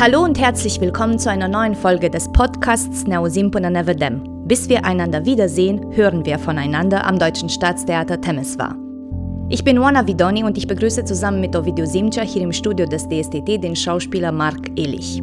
Hallo und herzlich willkommen zu einer neuen Folge des Podcasts Neosimpona Nevedem. Bis wir einander wiedersehen, hören wir voneinander am Deutschen Staatstheater Temeswar. Ich bin Juana Vidoni und ich begrüße zusammen mit Ovidio Simca hier im Studio des DSTT den Schauspieler Mark Illich.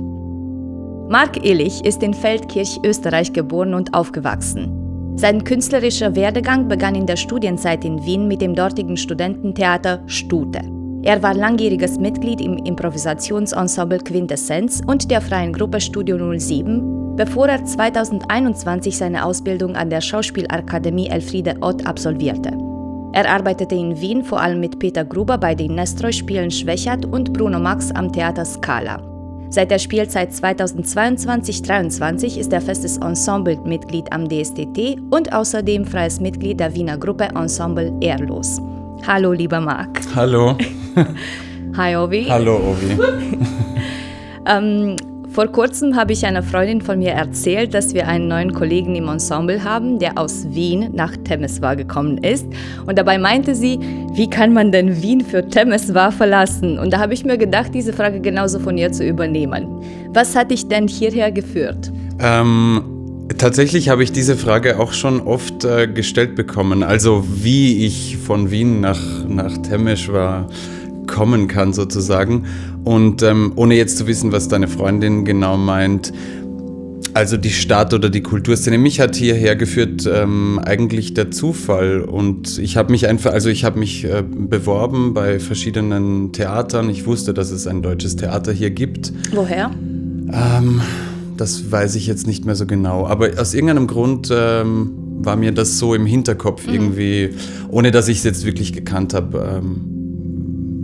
Mark Illich ist in Feldkirch, Österreich geboren und aufgewachsen. Sein künstlerischer Werdegang begann in der Studienzeit in Wien mit dem dortigen Studententheater Stute. Er war langjähriges Mitglied im Improvisationsensemble Quintessenz und der freien Gruppe Studio 07, bevor er 2021 seine Ausbildung an der Schauspielakademie Elfriede Ott absolvierte. Er arbeitete in Wien vor allem mit Peter Gruber bei den Nestroy-Spielen Schwächert und Bruno Max am Theater Scala. Seit der Spielzeit 2022-23 ist er festes Ensemble-Mitglied am DSTT und außerdem freies Mitglied der Wiener Gruppe Ensemble Ehrlos. Hallo, lieber Marc. Hallo. Hi, Ovi. Hallo, Ovi. ähm, vor kurzem habe ich einer Freundin von mir erzählt, dass wir einen neuen Kollegen im Ensemble haben, der aus Wien nach Temeswar gekommen ist. Und dabei meinte sie, wie kann man denn Wien für Temeswar verlassen? Und da habe ich mir gedacht, diese Frage genauso von ihr zu übernehmen. Was hat dich denn hierher geführt? Ähm, tatsächlich habe ich diese Frage auch schon oft äh, gestellt bekommen. Also wie ich von Wien nach, nach Temeswar kommen kann sozusagen. Und ähm, ohne jetzt zu wissen, was deine Freundin genau meint, also die Stadt oder die Kulturszene, mich hat hierher geführt ähm, eigentlich der Zufall und ich habe mich einfach, also ich habe mich äh, beworben bei verschiedenen Theatern. Ich wusste, dass es ein deutsches Theater hier gibt. Woher? Ähm, das weiß ich jetzt nicht mehr so genau, aber aus irgendeinem Grund ähm, war mir das so im Hinterkopf mhm. irgendwie, ohne dass ich es jetzt wirklich gekannt habe. Ähm,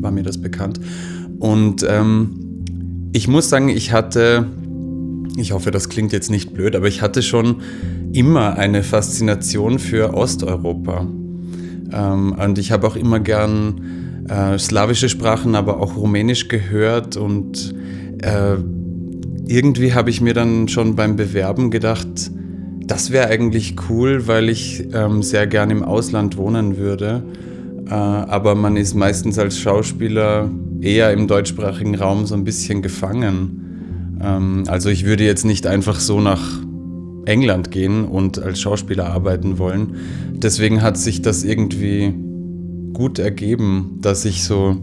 war mir das bekannt. Und ähm, ich muss sagen, ich hatte, ich hoffe, das klingt jetzt nicht blöd, aber ich hatte schon immer eine Faszination für Osteuropa. Ähm, und ich habe auch immer gern äh, slawische Sprachen, aber auch Rumänisch gehört. Und äh, irgendwie habe ich mir dann schon beim Bewerben gedacht, das wäre eigentlich cool, weil ich ähm, sehr gern im Ausland wohnen würde. Äh, aber man ist meistens als Schauspieler eher im deutschsprachigen Raum so ein bisschen gefangen. Ähm, also ich würde jetzt nicht einfach so nach England gehen und als Schauspieler arbeiten wollen. Deswegen hat sich das irgendwie gut ergeben, dass ich so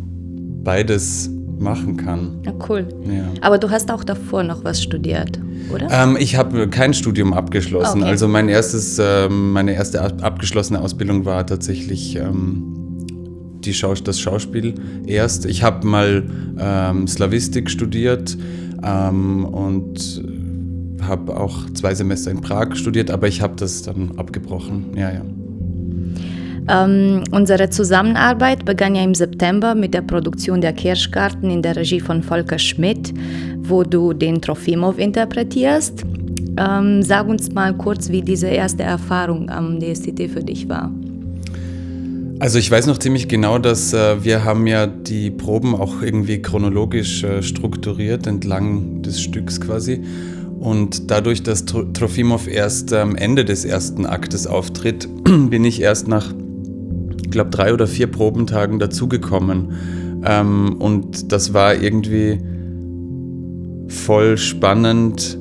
beides machen kann. Ja, cool. Ja. Aber du hast auch davor noch was studiert, oder? Ähm, ich habe kein Studium abgeschlossen. Okay. Also mein erstes, äh, meine erste abgeschlossene Ausbildung war tatsächlich ähm, die Schaus das Schauspiel erst. Ich habe mal ähm, Slavistik studiert ähm, und habe auch zwei Semester in Prag studiert, aber ich habe das dann abgebrochen. Ja, ja. Ähm, unsere Zusammenarbeit begann ja im September mit der Produktion der Kirschgarten in der Regie von Volker Schmidt, wo du den Trofimov interpretierst. Ähm, sag uns mal kurz, wie diese erste Erfahrung am DSTT für dich war. Also ich weiß noch ziemlich genau, dass äh, wir haben ja die Proben auch irgendwie chronologisch äh, strukturiert entlang des Stücks quasi. Und dadurch, dass Tro Trofimov erst am Ende des ersten Aktes auftritt, bin ich erst nach, ich glaube, drei oder vier Probentagen dazugekommen. Ähm, und das war irgendwie voll spannend,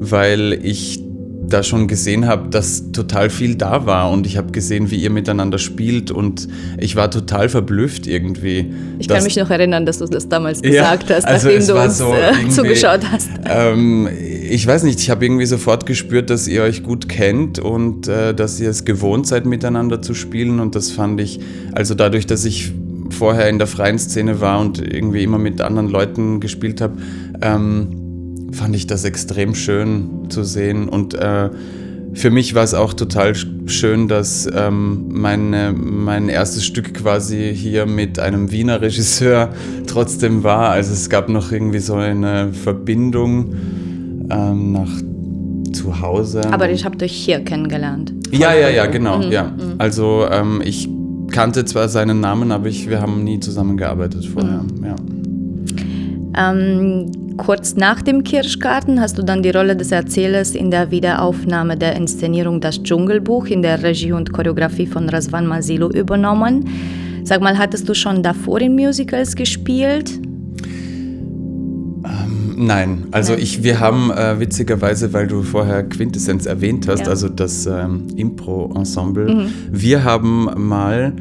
weil ich da schon gesehen habe, dass total viel da war und ich habe gesehen, wie ihr miteinander spielt und ich war total verblüfft irgendwie. Ich kann mich noch erinnern, dass du das damals gesagt ja, hast, also nachdem du uns so äh, zugeschaut hast. Ähm, ich weiß nicht, ich habe irgendwie sofort gespürt, dass ihr euch gut kennt und äh, dass ihr es gewohnt seid, miteinander zu spielen und das fand ich, also dadurch, dass ich vorher in der freien Szene war und irgendwie immer mit anderen Leuten gespielt habe, ähm, fand ich das extrem schön zu sehen. Und äh, für mich war es auch total schön, dass ähm, meine, mein erstes Stück quasi hier mit einem Wiener Regisseur trotzdem war. Also es gab noch irgendwie so eine Verbindung ähm, nach zu Hause. Aber ich habe dich hier kennengelernt. Ja, ja, ja, genau. Mhm. Ja. Mhm. Also ähm, ich kannte zwar seinen Namen, aber ich, wir haben nie zusammengearbeitet vorher. Mhm. Ja. Ähm, Kurz nach dem Kirschgarten hast du dann die Rolle des Erzählers in der Wiederaufnahme der Inszenierung Das Dschungelbuch in der Regie und Choreografie von Razvan Masilo übernommen. Sag mal, hattest du schon davor in Musicals gespielt? Nein, also Nein. ich, wir haben äh, witzigerweise, weil du vorher Quintessenz erwähnt hast, Ja. also das ähm, Impro-Ensemble, Mhm. wir haben mal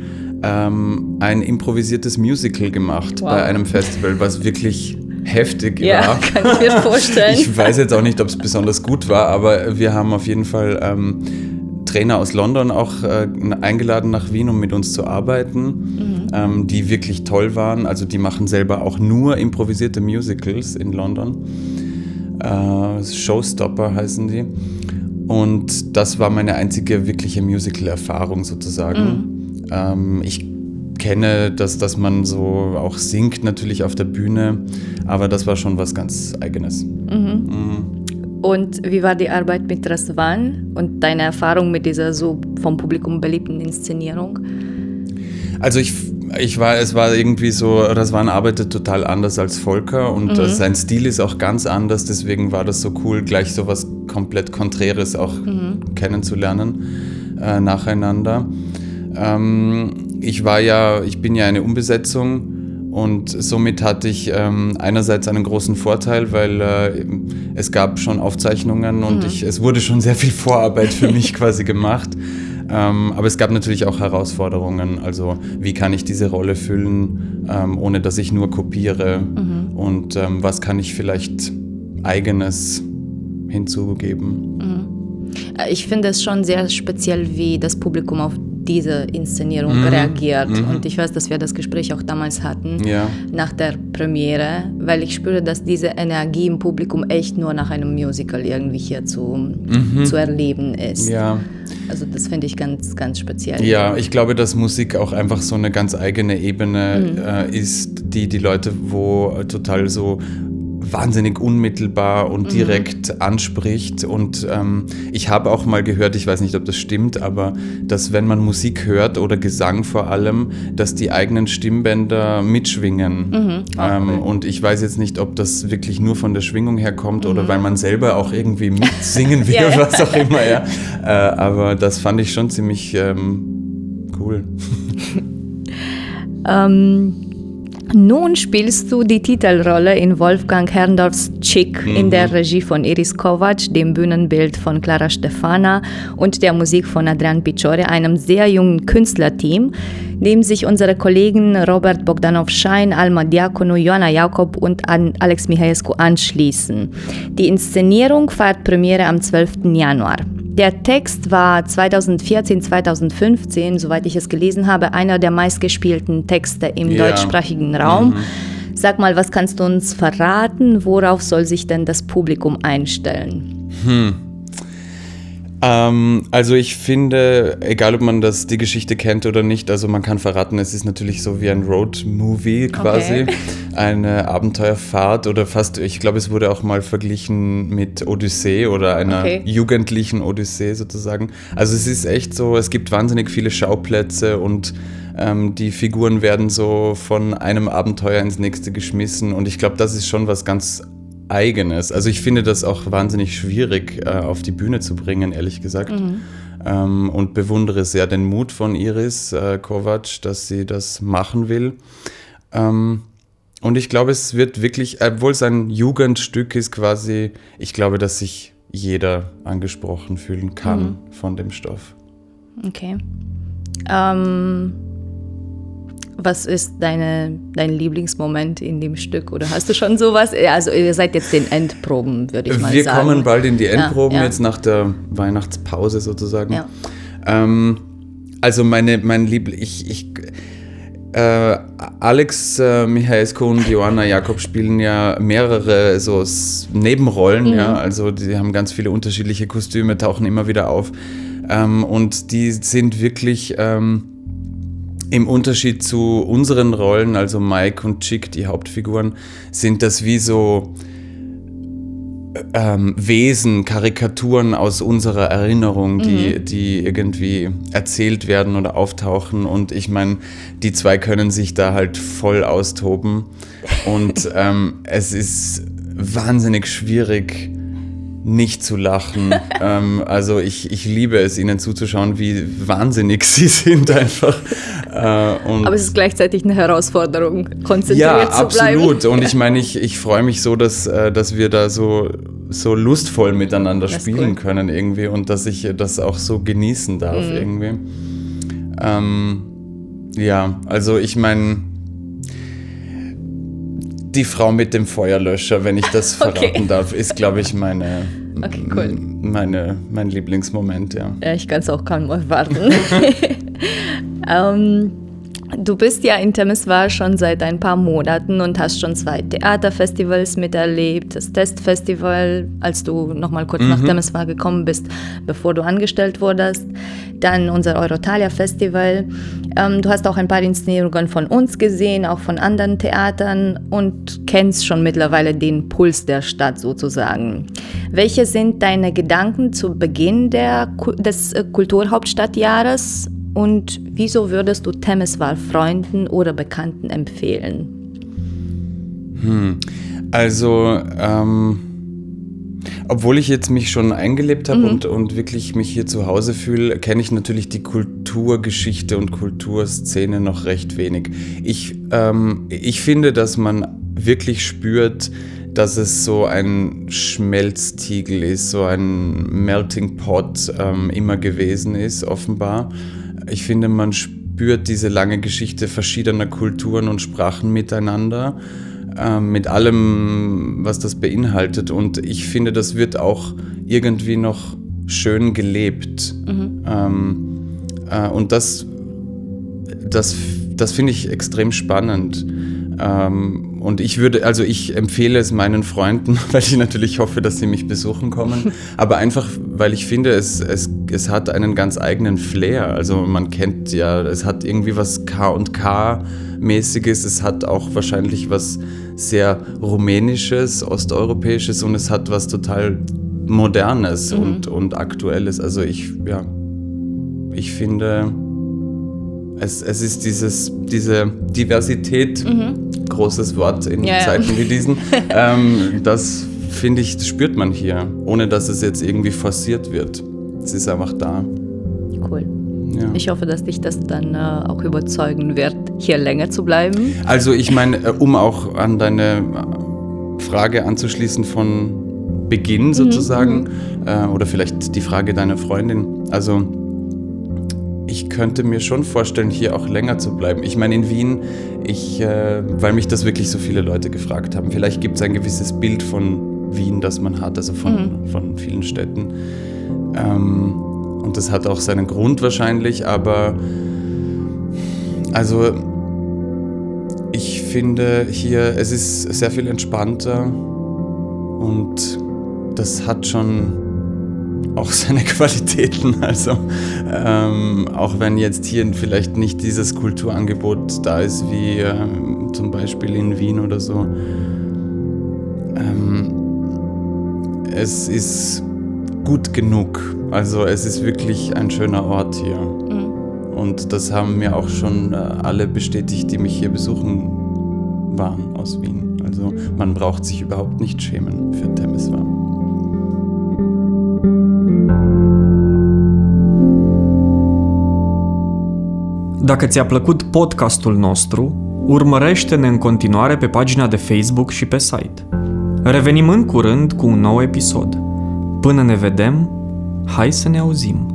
ähm, ein improvisiertes Musical gemacht Wow. bei einem Festival, was wirklich heftig Ja, war. kann ich mir vorstellen. Ich weiß jetzt auch nicht, ob es besonders gut war, aber wir haben auf jeden Fall ähm, Trainer aus London auch äh, eingeladen nach Wien, um mit uns zu arbeiten, ähm, die wirklich toll waren. Also die machen selber auch nur improvisierte Musicals in London. Äh, Showstopper heißen die. Und das war meine einzige wirkliche Musical-Erfahrung sozusagen. Ähm, ich kenne, dass, dass man so auch singt natürlich auf der Bühne, aber das war schon was ganz Eigenes. Mhm. Und wie war die Arbeit mit Rastwan und deine Erfahrung mit dieser so vom Publikum beliebten Inszenierung? Also ich, ich war, es war irgendwie so, Raswan arbeitet total anders als Volker und äh, sein Stil ist auch ganz anders, deswegen war das so cool, gleich so was komplett Konträres auch kennenzulernen äh, nacheinander. Ähm, ich war ja, ich bin ja eine Umbesetzung und somit hatte ich ähm, einerseits einen großen Vorteil, weil äh, es gab schon Aufzeichnungen und ich, es wurde schon sehr viel Vorarbeit für mich quasi gemacht. Ähm, aber es gab natürlich auch Herausforderungen. Also wie kann ich diese Rolle füllen, ähm, ohne dass ich nur kopiere? Und ähm, was kann ich vielleicht eigenes hinzugeben? Äh, Ich finde es schon sehr speziell, wie das Publikum auf diese Inszenierung reagiert. Und ich weiß, dass wir das Gespräch auch damals hatten, Ja. nach der Premiere, weil ich spüre, dass diese Energie im Publikum echt nur nach einem Musical irgendwie hier zu, zu erleben ist. Ja. Also das finde ich ganz, ganz speziell. Ja, ich glaube, dass Musik auch einfach so eine ganz eigene Ebene äh, ist, die die Leute wo total so wahnsinnig unmittelbar und direkt anspricht. Und ähm, ich habe auch mal gehört, ich weiß nicht, ob das stimmt, aber dass wenn man Musik hört oder Gesang vor allem, dass die eigenen Stimmbänder mitschwingen. ähm, und ich weiß jetzt nicht, ob das wirklich nur von der Schwingung her kommt oder weil man selber auch irgendwie mitsingen will, ja. was auch immer. Ja. Äh, aber das fand ich schon ziemlich ähm, cool. Ähm, nun spielst du die Titelrolle in Wolfgang Herrndorfs Chick in der Regie von Iris Kovac, dem Bühnenbild von Clara Stefana und der Musik von Adrian Picciore, einem sehr jungen Künstlerteam, dem sich unsere Kollegen Robert Bogdanov-Schein, Alma Diakonou, Joanna Jakob und Alex Mihaescu anschließen. Die Inszenierung feiert Premiere am 12. Januar. Der Text war 2014, 2015, soweit ich es gelesen habe, einer der meistgespielten Texte im Ja. deutschsprachigen Raum. Sag mal, was kannst du uns verraten? Worauf soll sich denn das Publikum einstellen? Ähm, also ich finde, egal ob man das die Geschichte kennt oder nicht, also man kann verraten, es ist natürlich so wie ein Road-Movie quasi, Okay. eine Abenteuerfahrt oder fast, ich glaube, es wurde auch mal verglichen mit Odyssee oder einer Okay. jugendlichen Odyssee sozusagen. Also es ist echt so, es gibt wahnsinnig viele Schauplätze und ähm, die Figuren werden so von einem Abenteuer ins nächste geschmissen und ich glaube, das ist schon was ganz Eigenes. Also ich finde das auch wahnsinnig schwierig äh, auf die Bühne zu bringen, ehrlich gesagt. Ähm, und bewundere sehr den Mut von Iris äh, Kovac, dass sie das machen will. Ähm, und ich glaube, es wird wirklich, obwohl es ein Jugendstück ist quasi, ich glaube, dass sich jeder angesprochen fühlen kann von dem Stoff. Okay. Ähm, was ist deine, dein Lieblingsmoment in dem Stück? Oder hast du schon sowas? Ja, Also ihr seid jetzt den Endproben, würde ich mal Wir sagen. kommen bald in die Endproben, ja. jetzt nach der Weihnachtspause sozusagen. Ja. Ähm, also meine, mein Liebling, ich, ich äh, Alex äh, Michaescu und Joanna Jakob spielen ja mehrere so Nebenrollen, ja, also die haben ganz viele unterschiedliche Kostüme, tauchen immer wieder auf ähm, und die sind wirklich ähm, im Unterschied zu unseren Rollen, also Mike und Chick, die Hauptfiguren, sind das wie so ähm, Wesen, Karikaturen aus unserer Erinnerung, die, die irgendwie erzählt werden oder auftauchen. Und ich meine, die zwei können sich da halt voll austoben. Und ähm, es ist wahnsinnig schwierig, nicht zu lachen. ähm, also ich, ich liebe es, ihnen zuzuschauen, wie wahnsinnig sie sind einfach. Äh, Aber es ist gleichzeitig eine Herausforderung, konzentriert ja, zu bleiben. Ja, absolut. Und ich meine, ich, ich freue mich so, dass, äh, dass wir da so, so lustvoll miteinander das spielen cool. können irgendwie und dass ich das auch so genießen darf mhm. irgendwie. Ähm, ja, also ich meine die Frau mit dem Feuerlöscher, wenn ich das verraten okay. darf, ist, glaube ich, meine, okay, cool. meine, mein Lieblingsmoment, ja. Ja, ich kann es auch kaum erwarten. ähm, Du bist ja in Temeswar schon seit ein paar Monaten und hast schon zwei Theaterfestivals miterlebt, das Testfestival, als du noch mal kurz mhm. nach Temeswar gekommen bist, bevor du angestellt wurdest, dann unser Eurotalia Festival. Ähm, du hast auch ein paar Inszenierungen von uns gesehen, auch von anderen Theatern und kennst schon mittlerweile den Puls der Stadt sozusagen. Welche sind deine Gedanken zu Beginn der, des äh, Kulturhauptstadtjahres und wieso würdest du Temeswar Freunden oder Bekannten empfehlen? Hm. Also, ähm, obwohl ich jetzt mich schon eingelebt habe mhm. und, und wirklich mich hier zu Hause fühle, kenne ich natürlich die Kulturgeschichte und Kulturszene noch recht wenig. Ich, ähm, ich finde, dass man wirklich spürt, dass es so ein Schmelztiegel ist, so ein Melting Pot ähm, immer gewesen ist, offenbar. Ich finde, man spürt diese lange Geschichte verschiedener Kulturen und Sprachen miteinander, äh, mit allem, was das beinhaltet. Und ich finde, das wird auch irgendwie noch schön gelebt. Mhm. Ähm, äh, und das, das, das finde ich extrem spannend. Ähm, und ich würde, also ich empfehle es meinen Freunden, weil ich natürlich hoffe, dass sie mich besuchen kommen. Aber einfach, weil ich finde, es, es, es hat einen ganz eigenen Flair. Also man kennt ja, es hat irgendwie was K und K-mäßiges. Es hat auch wahrscheinlich was sehr rumänisches, osteuropäisches und es hat was total modernes mhm. und, und aktuelles. Also ich, ja, ich finde, es, es ist dieses, diese Diversität, mhm. großes Wort in ja, Zeiten ja. wie diesen, ähm, das finde ich, das spürt man hier, ohne dass es jetzt irgendwie forciert wird. Es ist einfach da. Cool. Ja. Ich hoffe, dass dich das dann äh, auch überzeugen wird, hier länger zu bleiben. Also ich meine, äh, um auch an deine Frage anzuschließen von Beginn mhm. sozusagen, mhm. äh, oder vielleicht die Frage deiner Freundin. Also ich könnte mir schon vorstellen, hier auch länger zu bleiben. Ich meine, in Wien, ich, äh, weil mich das wirklich so viele Leute gefragt haben, vielleicht gibt es ein gewisses Bild von Wien, das man hat, also von, mhm. von vielen Städten. Ähm, und das hat auch seinen Grund wahrscheinlich, aber also ich finde hier, es ist sehr viel entspannter und das hat schon auch seine Qualitäten. Also ähm, auch wenn jetzt hier vielleicht nicht dieses Kulturangebot da ist wie äh, zum Beispiel in Wien oder so. Ähm, es ist gut genug. Also es ist wirklich ein schöner Ort hier. Mhm. Und das haben mir auch schon äh, alle bestätigt, die mich hier besuchen waren aus Wien. Also man braucht sich überhaupt nicht schämen für Temeswar. Dacă ți-a plăcut podcastul nostru, urmărește-ne în continuare pe pagina de Facebook și pe site. Revenim în curând cu un nou episod. Până ne vedem, hai să ne auzim!